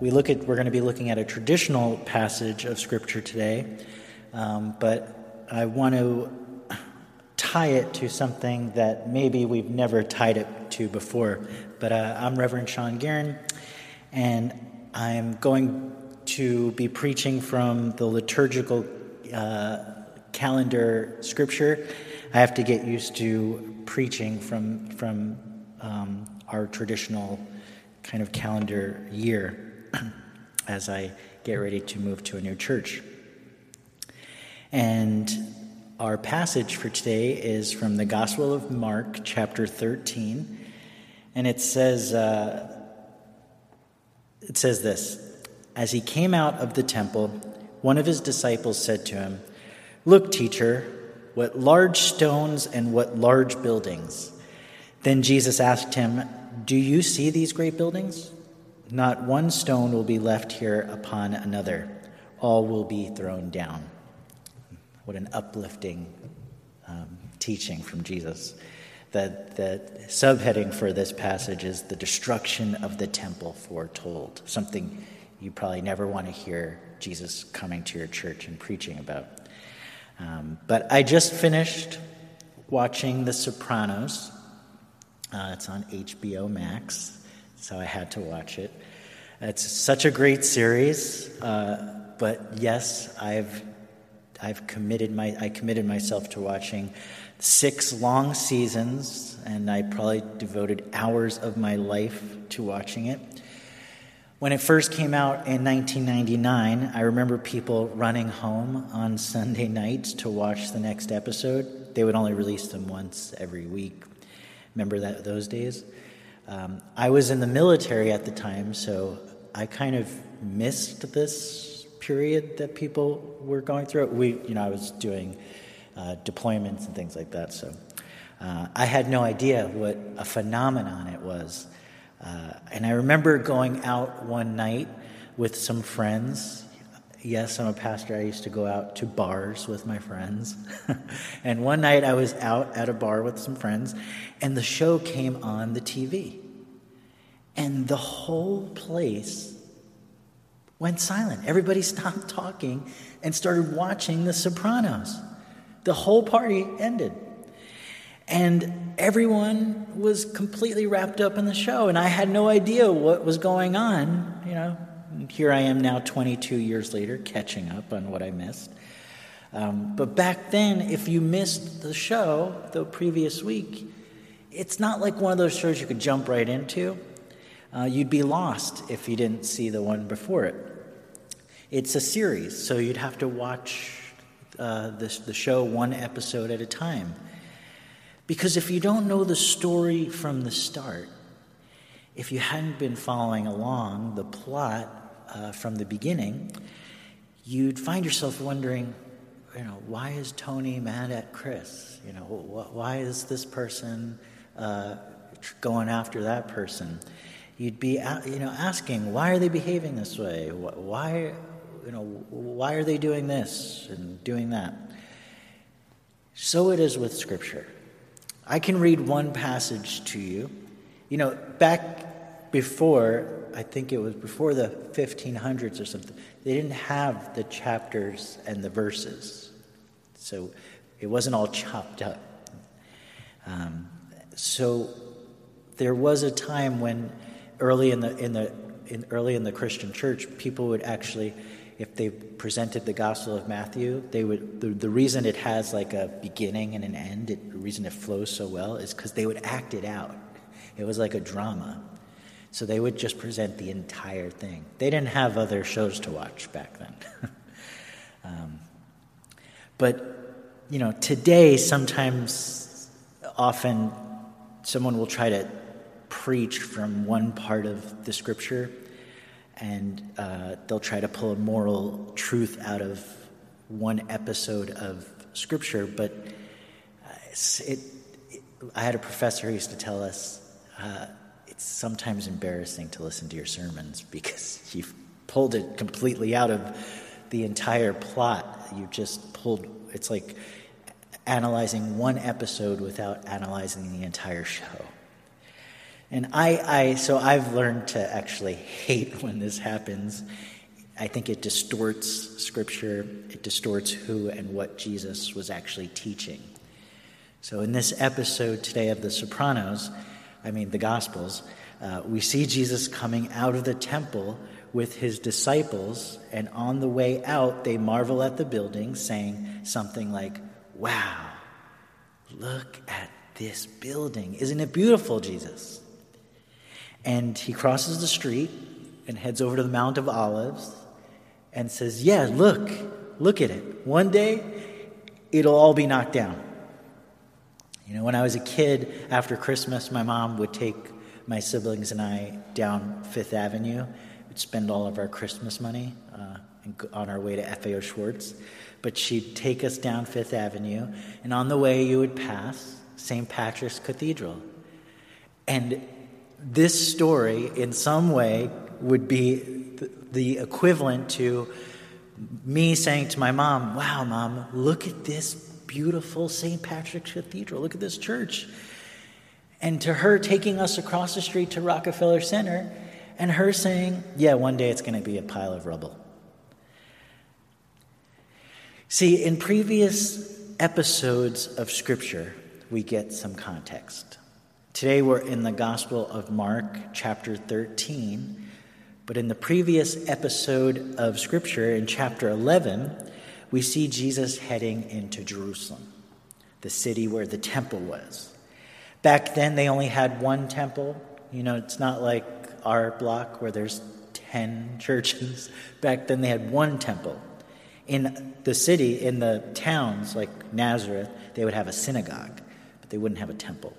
we look at we're going to be looking at a traditional passage of Scripture today, um, but I want to tie it to something that maybe we've never tied it to before. But uh, I'm Reverend Sean Guerin, and I'm going to be preaching from the liturgical uh, calendar Scripture. I have to get used to preaching from from um, our traditional kind of calendar year as I get ready to move to a new church. And our passage for today is from the Gospel of Mark, chapter 13. And it says, uh, it says this As he came out of the temple, one of his disciples said to him, Look, teacher, what large stones and what large buildings. Then Jesus asked him, Do you see these great buildings? Not one stone will be left here upon another, all will be thrown down. What an uplifting um, teaching from Jesus. The, the subheading for this passage is the destruction of the temple foretold, something you probably never want to hear Jesus coming to your church and preaching about. Um, but I just finished watching The Sopranos. Uh, it's on HBO Max, so I had to watch it. It's such a great series, uh, but yes, I've I've committed my I committed myself to watching six long seasons, and I probably devoted hours of my life to watching it. When it first came out in 1999, I remember people running home on Sunday nights to watch the next episode. They would only release them once every week. Remember that those days? Um, I was in the military at the time, so I kind of missed this period that people were going through. We, you know, I was doing uh, deployments and things like that, so uh, I had no idea what a phenomenon it was. Uh, and I remember going out one night with some friends yes, I'm a pastor. I used to go out to bars with my friends. and one night I was out at a bar with some friends, and the show came on the TV. And the whole place went silent. Everybody stopped talking and started watching The Sopranos. The whole party ended. And everyone was completely wrapped up in the show, and I had no idea what was going on, you know, here I am now, 22 years later, catching up on what I missed. Um, but back then, if you missed the show the previous week, it's not like one of those shows you could jump right into. Uh, you'd be lost if you didn't see the one before it. It's a series, so you'd have to watch uh, this, the show one episode at a time. Because if you don't know the story from the start, if you hadn't been following along the plot uh, from the beginning, you'd find yourself wondering, you know, why is Tony mad at Chris? You know, wh- why is this person uh, going after that person? You'd be, you know, asking, why are they behaving this way? Why, you know, why are they doing this and doing that? So it is with Scripture. I can read one passage to you. You know, back before I think it was before the 1500s or something, they didn't have the chapters and the verses. So it wasn't all chopped up. Um, so there was a time when early in the, in the, in, early in the Christian church, people would actually, if they presented the Gospel of Matthew, they would, the, the reason it has like a beginning and an end, it, the reason it flows so well is because they would act it out. It was like a drama. So they would just present the entire thing. They didn't have other shows to watch back then. um, but, you know, today, sometimes, often, someone will try to preach from one part of the scripture and uh, they'll try to pull a moral truth out of one episode of scripture. But uh, it, it, I had a professor who used to tell us. Uh, it's sometimes embarrassing to listen to your sermons because you've pulled it completely out of the entire plot. You just pulled, it's like analyzing one episode without analyzing the entire show. And I, I, so I've learned to actually hate when this happens. I think it distorts scripture, it distorts who and what Jesus was actually teaching. So, in this episode today of The Sopranos, I mean, the Gospels, uh, we see Jesus coming out of the temple with his disciples, and on the way out, they marvel at the building, saying something like, Wow, look at this building. Isn't it beautiful, Jesus? And he crosses the street and heads over to the Mount of Olives and says, Yeah, look, look at it. One day, it'll all be knocked down. You know, when I was a kid, after Christmas, my mom would take my siblings and I down Fifth Avenue. We'd spend all of our Christmas money uh, on our way to FAO Schwarz. But she'd take us down Fifth Avenue, and on the way, you would pass St. Patrick's Cathedral. And this story, in some way, would be the equivalent to me saying to my mom, Wow, mom, look at this beautiful St. Patrick's Cathedral. Look at this church. And to her taking us across the street to Rockefeller Center and her saying, Yeah, one day it's going to be a pile of rubble. See, in previous episodes of Scripture, we get some context. Today we're in the Gospel of Mark, chapter 13. But in the previous episode of Scripture, in chapter 11, we see Jesus heading into Jerusalem, the city where the temple was. Back then, they only had one temple. You know, it's not like our block where there's 10 churches. Back then, they had one temple. In the city, in the towns like Nazareth, they would have a synagogue, but they wouldn't have a temple.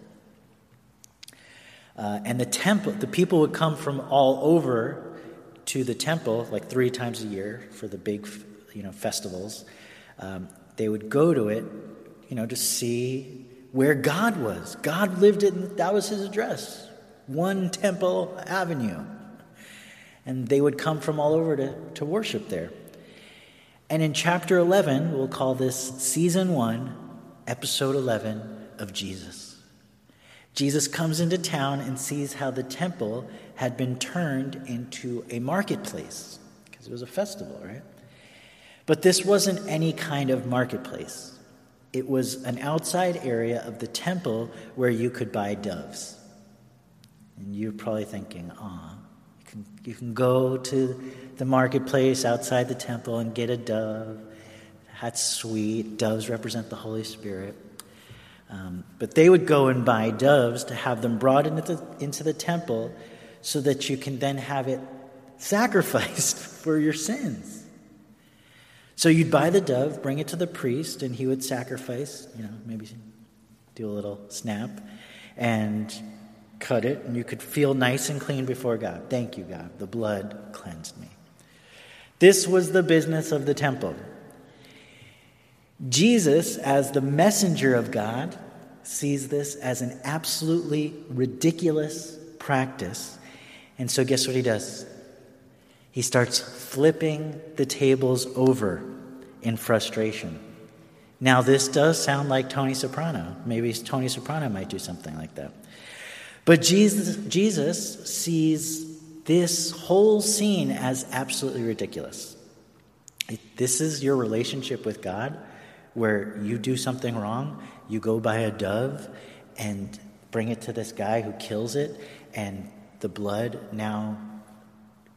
Uh, and the temple, the people would come from all over to the temple like three times a year for the big you know, festivals, um, they would go to it, you know, to see where God was. God lived in, that was his address, one Temple Avenue. And they would come from all over to, to worship there. And in chapter 11, we'll call this season 1, episode 11 of Jesus. Jesus comes into town and sees how the temple had been turned into a marketplace because it was a festival, right? But this wasn't any kind of marketplace. It was an outside area of the temple where you could buy doves. And you're probably thinking, ah, you can, you can go to the marketplace outside the temple and get a dove. That's sweet. Doves represent the Holy Spirit. Um, but they would go and buy doves to have them brought into the, into the temple so that you can then have it sacrificed for your sins. So you'd buy the dove, bring it to the priest, and he would sacrifice, you know, maybe do a little snap and cut it, and you could feel nice and clean before God. Thank you, God. The blood cleansed me. This was the business of the temple. Jesus, as the messenger of God, sees this as an absolutely ridiculous practice. And so, guess what he does? He starts flipping the tables over in frustration. Now, this does sound like Tony Soprano. Maybe Tony Soprano might do something like that. But Jesus, Jesus sees this whole scene as absolutely ridiculous. This is your relationship with God, where you do something wrong, you go buy a dove and bring it to this guy who kills it, and the blood now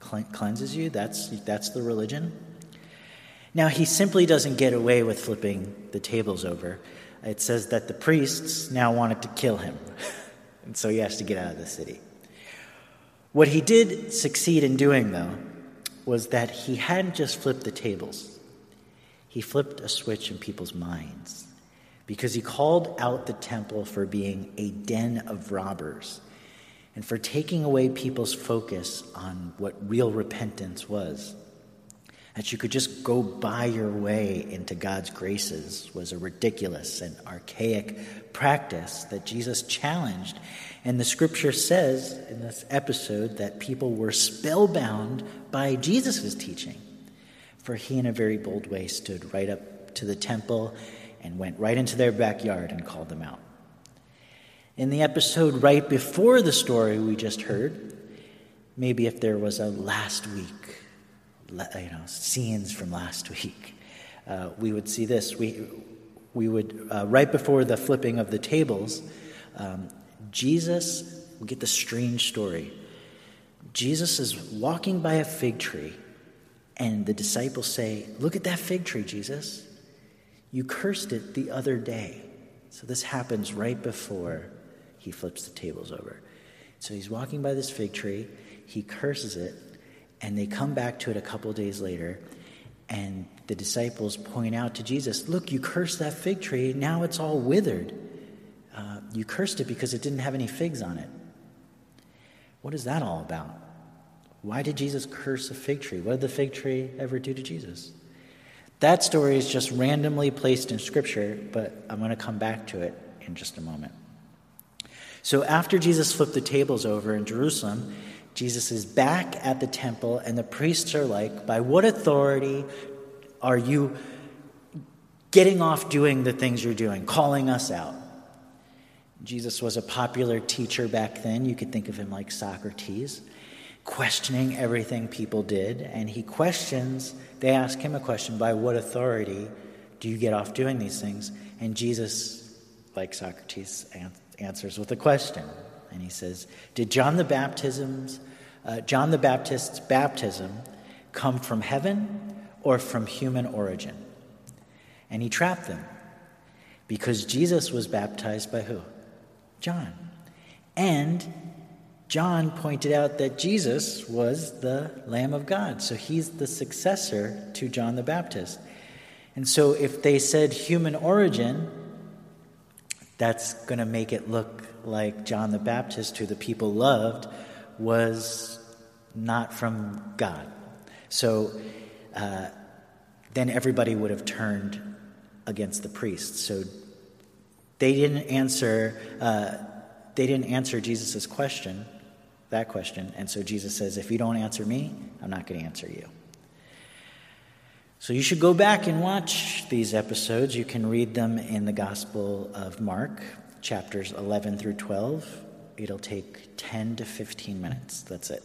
cleanses you. That's, that's the religion. Now, he simply doesn't get away with flipping the tables over. It says that the priests now wanted to kill him, and so he has to get out of the city. What he did succeed in doing, though, was that he hadn't just flipped the tables, he flipped a switch in people's minds because he called out the temple for being a den of robbers and for taking away people's focus on what real repentance was. That you could just go buy your way into God's graces was a ridiculous and archaic practice that Jesus challenged. And the scripture says in this episode that people were spellbound by Jesus' teaching. For he, in a very bold way, stood right up to the temple and went right into their backyard and called them out. In the episode right before the story we just heard, maybe if there was a last week, you know, scenes from last week, uh, we would see this. We, we would, uh, right before the flipping of the tables, um, Jesus, we get the strange story. Jesus is walking by a fig tree, and the disciples say, Look at that fig tree, Jesus. You cursed it the other day. So this happens right before he flips the tables over. So he's walking by this fig tree, he curses it, and they come back to it a couple days later, and the disciples point out to Jesus, Look, you cursed that fig tree, now it's all withered. Uh, you cursed it because it didn't have any figs on it. What is that all about? Why did Jesus curse a fig tree? What did the fig tree ever do to Jesus? That story is just randomly placed in Scripture, but I'm going to come back to it in just a moment. So after Jesus flipped the tables over in Jerusalem, Jesus is back at the temple, and the priests are like, By what authority are you getting off doing the things you're doing, calling us out? Jesus was a popular teacher back then. You could think of him like Socrates, questioning everything people did. And he questions, they ask him a question by what authority do you get off doing these things? And Jesus, like Socrates, answers with a question. And he says, Did John the Baptism's, uh, John the Baptist's baptism come from heaven or from human origin? And he trapped them because Jesus was baptized by who? John. And John pointed out that Jesus was the Lamb of God. So he's the successor to John the Baptist. And so if they said human origin, that's going to make it look like John the Baptist, who the people loved, was not from God. So uh, then everybody would have turned against the priests. So they didn't answer. Uh, they didn't answer Jesus' question, that question, and so Jesus says, "If you don't answer me, I'm not going to answer you." So you should go back and watch these episodes. You can read them in the Gospel of Mark, chapters 11 through 12. It'll take 10 to 15 minutes. That's it.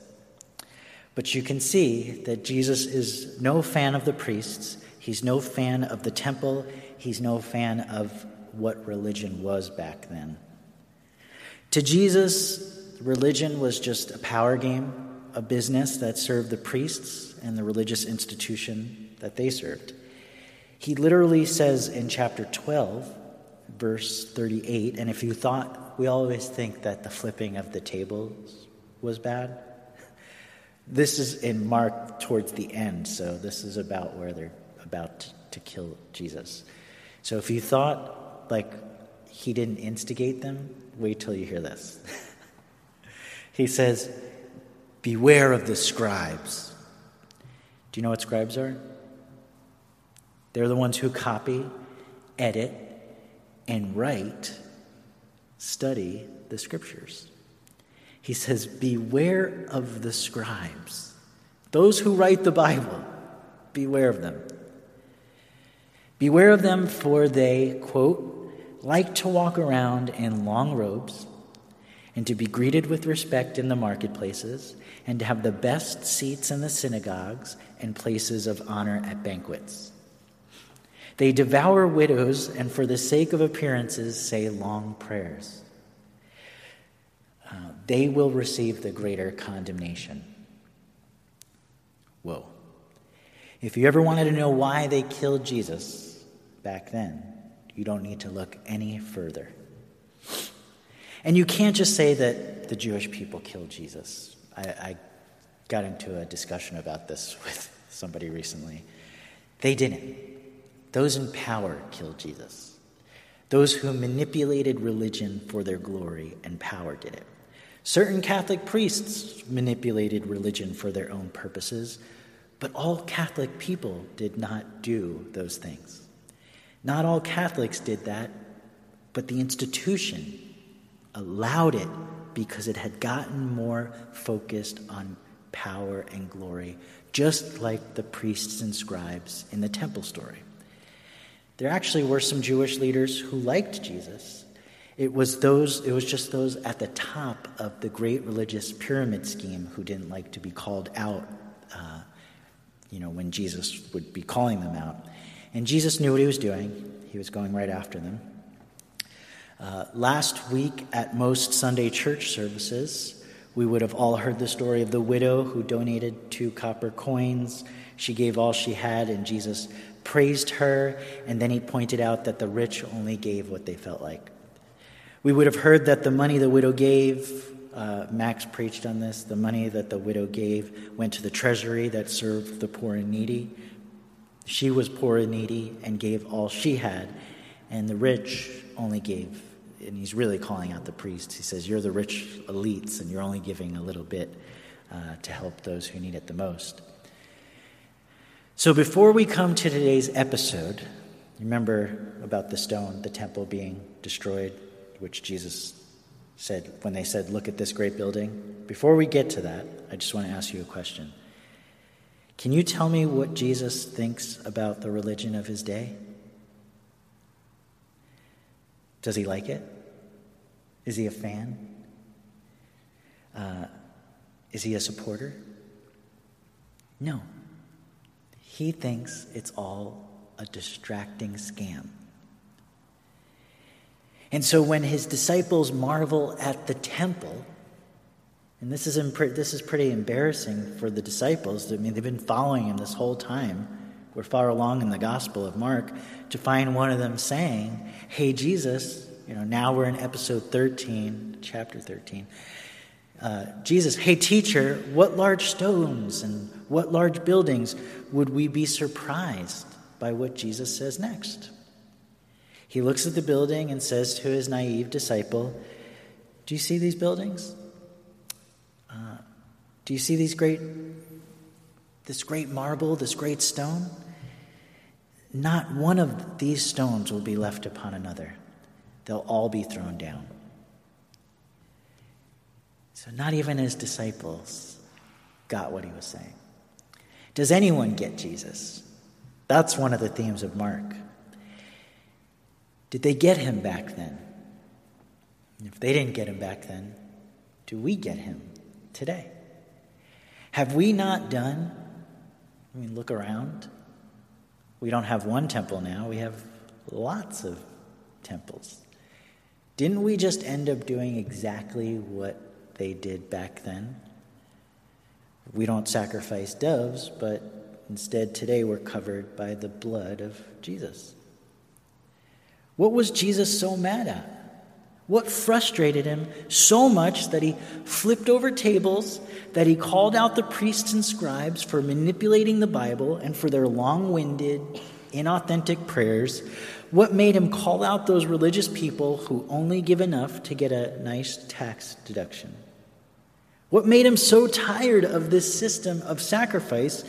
But you can see that Jesus is no fan of the priests, he's no fan of the temple, he's no fan of what religion was back then. To Jesus, religion was just a power game, a business that served the priests and the religious institution that they served. He literally says in chapter 12, verse 38, and if you thought, we always think that the flipping of the tables was bad. This is in Mark towards the end, so this is about where they're about to kill Jesus. So if you thought like he didn't instigate them, wait till you hear this. he says, Beware of the scribes. Do you know what scribes are? They're the ones who copy, edit, and write, study the scriptures. He says, Beware of the scribes. Those who write the Bible, beware of them. Beware of them, for they, quote, like to walk around in long robes and to be greeted with respect in the marketplaces and to have the best seats in the synagogues and places of honor at banquets they devour widows and, for the sake of appearances, say long prayers. Uh, they will receive the greater condemnation. Whoa. If you ever wanted to know why they killed Jesus back then, you don't need to look any further. And you can't just say that the Jewish people killed Jesus. I, I got into a discussion about this with somebody recently. They didn't. Those in power killed Jesus. Those who manipulated religion for their glory and power did it. Certain Catholic priests manipulated religion for their own purposes, but all Catholic people did not do those things. Not all Catholics did that, but the institution allowed it because it had gotten more focused on power and glory, just like the priests and scribes in the temple story. There actually were some Jewish leaders who liked Jesus, It was those it was just those at the top of the great religious pyramid scheme who didn't like to be called out uh, you know when Jesus would be calling them out. And Jesus knew what he was doing. He was going right after them. Uh, last week at most Sunday church services, we would have all heard the story of the widow who donated two copper coins. She gave all she had, and Jesus praised her, and then he pointed out that the rich only gave what they felt like. We would have heard that the money the widow gave, uh, Max preached on this, the money that the widow gave went to the treasury that served the poor and needy. She was poor and needy and gave all she had, and the rich only gave and he's really calling out the priests. He says, You're the rich elites, and you're only giving a little bit uh, to help those who need it the most. So, before we come to today's episode, remember about the stone, the temple being destroyed, which Jesus said when they said, Look at this great building. Before we get to that, I just want to ask you a question. Can you tell me what Jesus thinks about the religion of his day? Does he like it? Is he a fan? Uh, is he a supporter? No. He thinks it's all a distracting scam. And so when his disciples marvel at the temple, and this is, this is pretty embarrassing for the disciples. I mean, they've been following him this whole time. We're far along in the Gospel of Mark to find one of them saying, Hey, Jesus, you know, now we're in episode 13, chapter 13. Uh, Jesus, hey, teacher, what large stones and what large buildings would we be surprised by what Jesus says next? He looks at the building and says to his naive disciple, Do you see these buildings? Uh, do you see these great, this great marble, this great stone? Not one of these stones will be left upon another they'll all be thrown down. So, not even his disciples got what he was saying. Does anyone get Jesus? That's one of the themes of Mark. Did they get him back then? If they didn't get him back then, do we get him today? Have we not done? I mean, look around. We don't have one temple now, we have lots of temples. Didn't we just end up doing exactly what they did back then? We don't sacrifice doves, but instead today we're covered by the blood of Jesus. What was Jesus so mad at? What frustrated him so much that he flipped over tables, that he called out the priests and scribes for manipulating the Bible and for their long winded, inauthentic prayers, what made him call out those religious people who only give enough to get a nice tax deduction? What made him so tired of this system of sacrifice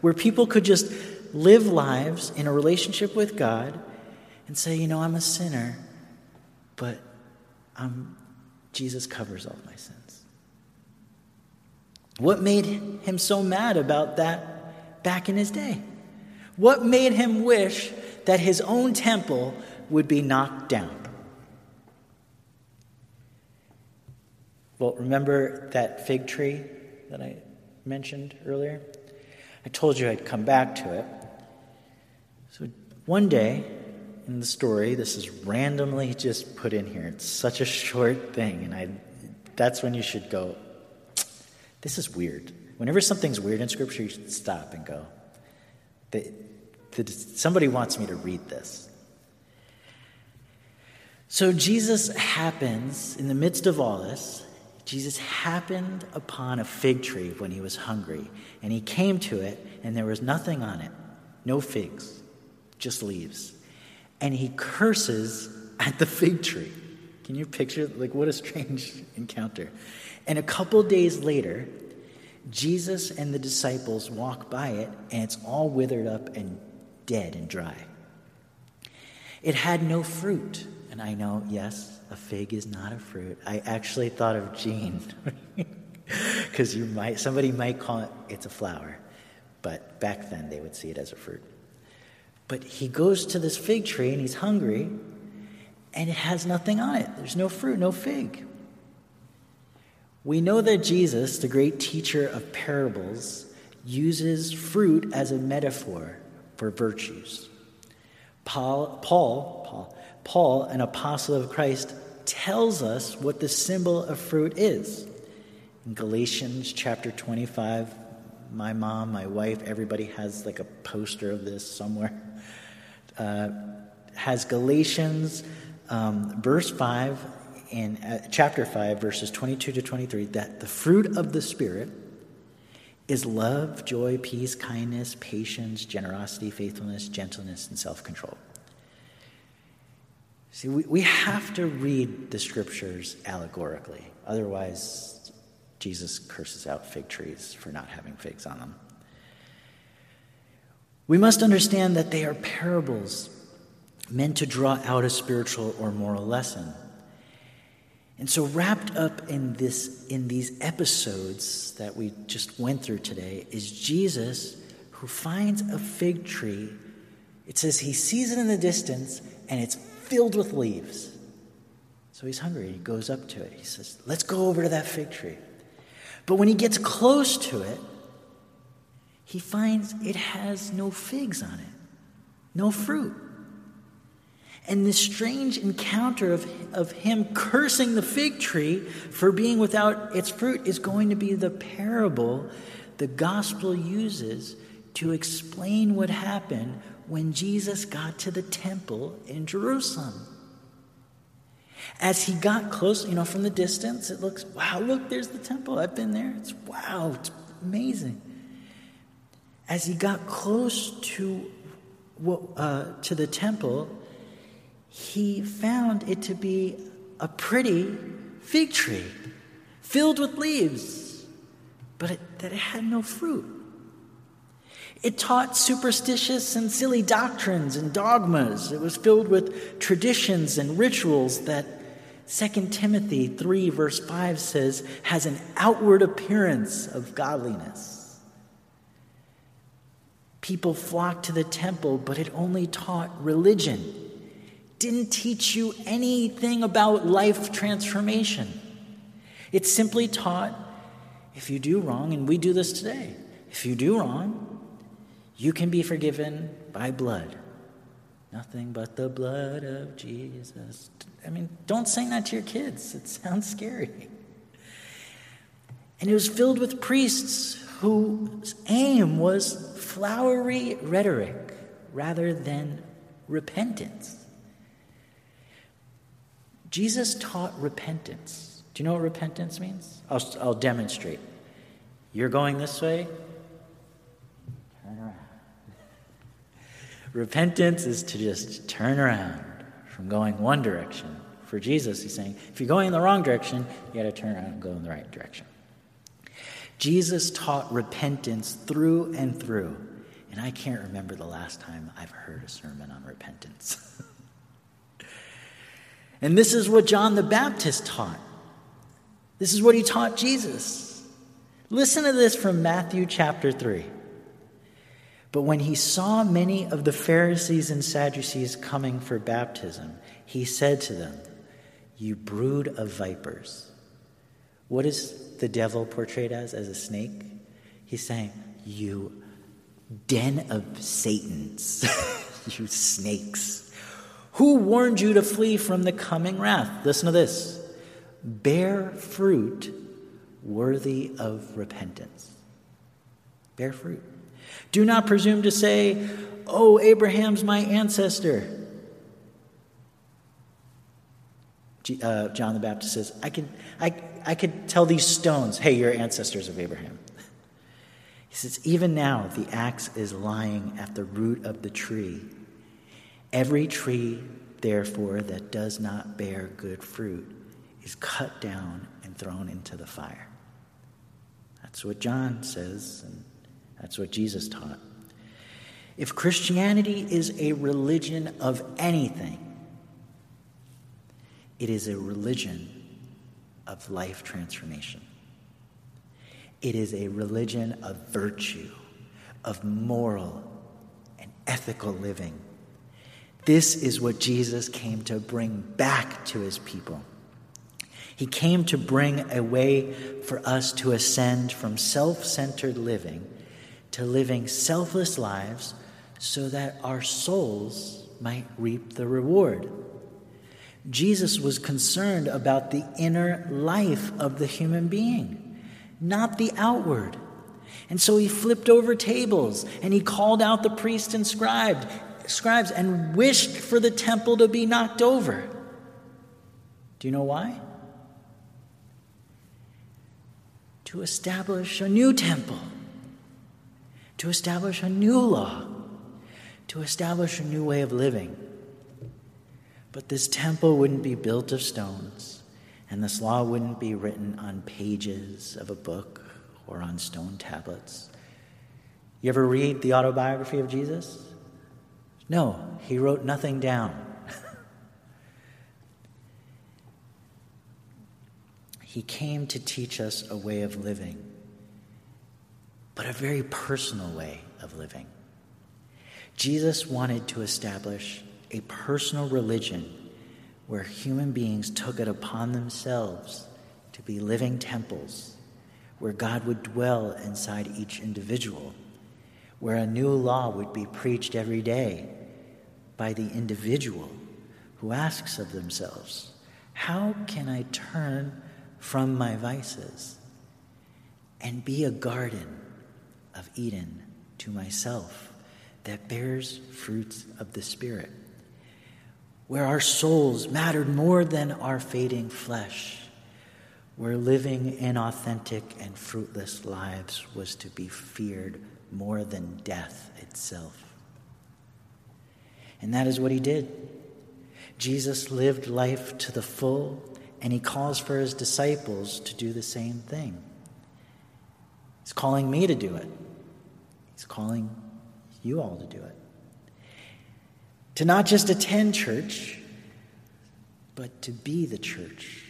where people could just live lives in a relationship with God and say, you know, I'm a sinner, but I'm, Jesus covers all my sins? What made him so mad about that back in his day? What made him wish that his own temple would be knocked down. Well, remember that fig tree that I mentioned earlier? I told you I'd come back to it. So one day in the story, this is randomly just put in here. It's such a short thing, and I that's when you should go, this is weird. Whenever something's weird in Scripture, you should stop and go, somebody wants me to read this. So Jesus happens, in the midst of all this, Jesus happened upon a fig tree when he was hungry, and he came to it, and there was nothing on it no figs, just leaves. And he curses at the fig tree. Can you picture? Like, what a strange encounter. And a couple days later, Jesus and the disciples walk by it, and it's all withered up and dead and dry. It had no fruit. And I know, yes, a fig is not a fruit. I actually thought of Jean, Because you might somebody might call it it's a flower. But back then they would see it as a fruit. But he goes to this fig tree and he's hungry, and it has nothing on it. There's no fruit, no fig. We know that Jesus, the great teacher of parables, uses fruit as a metaphor for virtues. Paul, Paul, Paul, Paul, an apostle of Christ, tells us what the symbol of fruit is. In Galatians chapter 25, my mom, my wife, everybody has like a poster of this somewhere. Uh, has Galatians um, verse 5 in uh, chapter 5, verses 22 to 23, that the fruit of the Spirit is love, joy, peace, kindness, patience, generosity, faithfulness, gentleness, and self control. See, we, we have to read the scriptures allegorically. Otherwise, Jesus curses out fig trees for not having figs on them. We must understand that they are parables meant to draw out a spiritual or moral lesson. And so wrapped up in this in these episodes that we just went through today is Jesus who finds a fig tree. It says he sees it in the distance and it's filled with leaves. So he's hungry. He goes up to it. He says, Let's go over to that fig tree. But when he gets close to it, he finds it has no figs on it, no fruit. And this strange encounter of, of him cursing the fig tree for being without its fruit is going to be the parable the gospel uses to explain what happened when Jesus got to the temple in Jerusalem. As he got close, you know, from the distance, it looks, wow, look, there's the temple. I've been there. It's wow, it's amazing. As he got close to, uh, to the temple, he found it to be a pretty fig tree filled with leaves, but it, that it had no fruit. It taught superstitious and silly doctrines and dogmas. It was filled with traditions and rituals that 2 Timothy 3, verse 5 says, has an outward appearance of godliness. People flocked to the temple, but it only taught religion didn't teach you anything about life transformation. It simply taught if you do wrong, and we do this today, if you do wrong, you can be forgiven by blood. Nothing but the blood of Jesus. I mean, don't sing that to your kids, it sounds scary. And it was filled with priests whose aim was flowery rhetoric rather than repentance. Jesus taught repentance. Do you know what repentance means? I'll, I'll demonstrate. You're going this way, turn around. repentance is to just turn around from going one direction. For Jesus, he's saying, if you're going in the wrong direction, you got to turn around and go in the right direction. Jesus taught repentance through and through. And I can't remember the last time I've heard a sermon on repentance. And this is what John the Baptist taught. This is what he taught Jesus. Listen to this from Matthew chapter 3. But when he saw many of the Pharisees and Sadducees coming for baptism, he said to them, You brood of vipers. What is the devil portrayed as? As a snake? He's saying, You den of Satans, you snakes. Who warned you to flee from the coming wrath? Listen to this bear fruit worthy of repentance. Bear fruit. Do not presume to say, Oh, Abraham's my ancestor. Uh, John the Baptist says, I could, I, I could tell these stones, hey, you're ancestors of Abraham. He says, Even now the axe is lying at the root of the tree. Every tree, therefore, that does not bear good fruit is cut down and thrown into the fire. That's what John says, and that's what Jesus taught. If Christianity is a religion of anything, it is a religion of life transformation. It is a religion of virtue, of moral and ethical living This is what Jesus came to bring back to his people. He came to bring a way for us to ascend from self centered living to living selfless lives so that our souls might reap the reward. Jesus was concerned about the inner life of the human being, not the outward. And so he flipped over tables and he called out the priest and scribes, scribes and wished for the temple to be knocked over. Do you know why? To establish a new temple, to establish a new law, to establish a new way of living. But this temple wouldn't be built of stones, and this law wouldn't be written on pages of a book or on stone tablets. You ever read the autobiography of Jesus? No, he wrote nothing down. he came to teach us a way of living, but a very personal way of living. Jesus wanted to establish a personal religion where human beings took it upon themselves to be living temples where God would dwell inside each individual, where a new law would be preached every day by the individual who asks of themselves, How can I turn from my vices and be a garden of Eden to myself that bears fruits of the Spirit? Where our souls mattered more than our fading flesh where living inauthentic and fruitless lives was to be feared more than death itself. And that is what he did. Jesus lived life to the full, and he calls for his disciples to do the same thing. He's calling me to do it, he's calling you all to do it. To not just attend church, but to be the church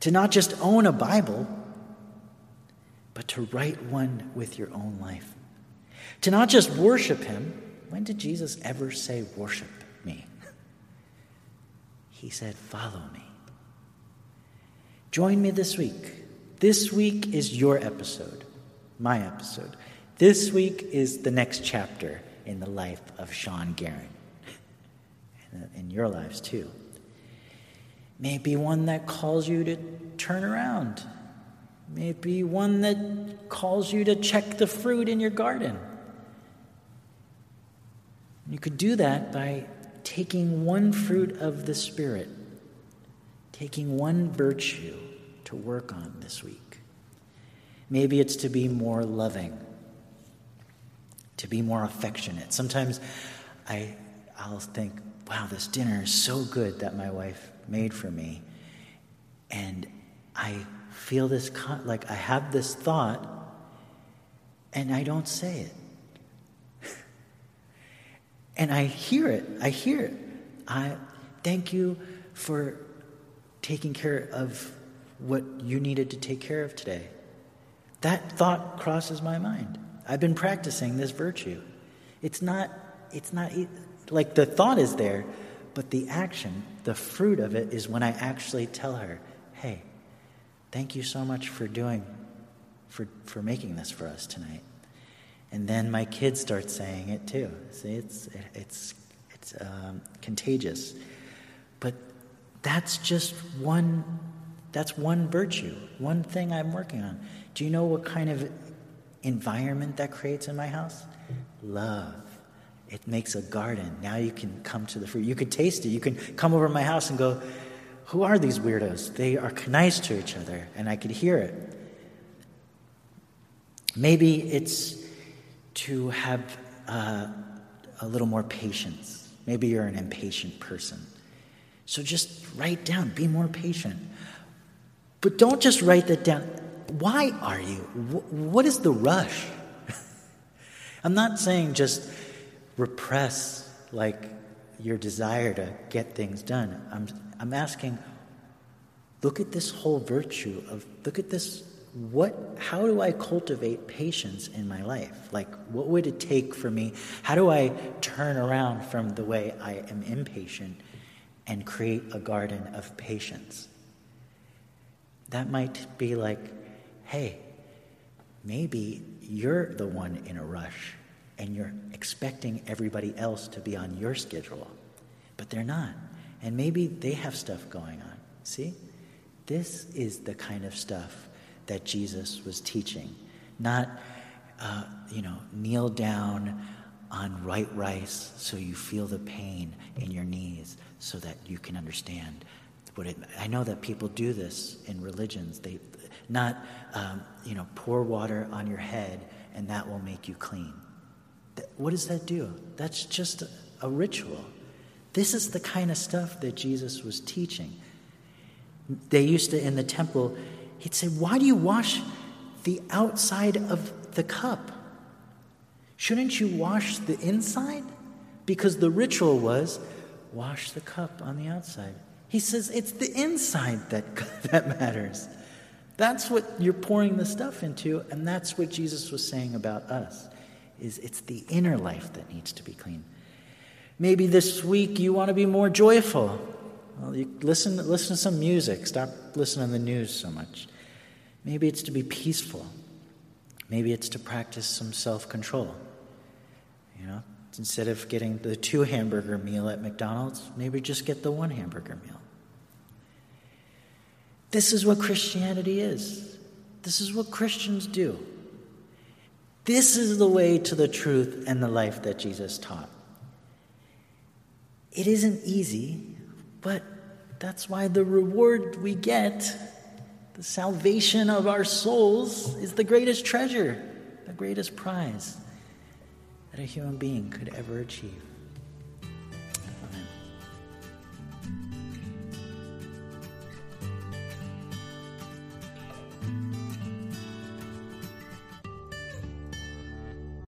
to not just own a Bible, but to write one with your own life. To not just worship Him. When did Jesus ever say, Worship me? He said, Follow me. Join me this week. This week is your episode, my episode. This week is the next chapter in the life of Sean Guerin, and in your lives too. Maybe one that calls you to turn around. Maybe one that calls you to check the fruit in your garden. You could do that by taking one fruit of the Spirit, taking one virtue to work on this week. Maybe it's to be more loving, to be more affectionate. Sometimes I, I'll think, wow, this dinner is so good that my wife made for me. And I feel this, like I have this thought, and I don't say it. And I hear it. I hear it. I thank you for taking care of what you needed to take care of today. That thought crosses my mind. I've been practicing this virtue. It's not, it's not like the thought is there, but the action, the fruit of it, is when I actually tell her, hey, thank you so much for doing, for, for making this for us tonight. And then my kids start saying it too. See, it's, it's, it's um, contagious. But that's just one, that's one virtue, one thing I'm working on. Do you know what kind of environment that creates in my house? Love. It makes a garden. Now you can come to the fruit. You could taste it. You can come over my house and go, Who are these weirdos? They are nice to each other. And I could hear it. Maybe it's to have uh, a little more patience. Maybe you're an impatient person. So just write down, be more patient. But don't just write that down. Why are you? What is the rush? I'm not saying just repress like your desire to get things done. I'm, I'm asking, look at this whole virtue of, look at this what how do I cultivate patience in my life? Like what would it take for me? How do I turn around from the way I am impatient and create a garden of patience? That might be like, hey, maybe you're the one in a rush and you're expecting everybody else to be on your schedule, but they're not. And maybe they have stuff going on. See? This is the kind of stuff that Jesus was teaching. Not, uh, you know, kneel down on white rice so you feel the pain in your knees so that you can understand what it. I know that people do this in religions. They not, um, you know, pour water on your head and that will make you clean. What does that do? That's just a, a ritual. This is the kind of stuff that Jesus was teaching. They used to, in the temple, he'd say, Why do you wash the outside of the cup? Shouldn't you wash the inside? Because the ritual was wash the cup on the outside. He says it's the inside that, that matters. That's what you're pouring the stuff into, and that's what Jesus was saying about us. Is it's the inner life that needs to be clean. Maybe this week you want to be more joyful. Well, you listen, listen to some music. Stop listening to the news so much. Maybe it's to be peaceful. Maybe it's to practice some self control. You know, instead of getting the two hamburger meal at McDonald's, maybe just get the one hamburger meal. This is what Christianity is. This is what Christians do. This is the way to the truth and the life that Jesus taught. It isn't easy, but that's why the reward we get, the salvation of our souls, is the greatest treasure, the greatest prize that a human being could ever achieve.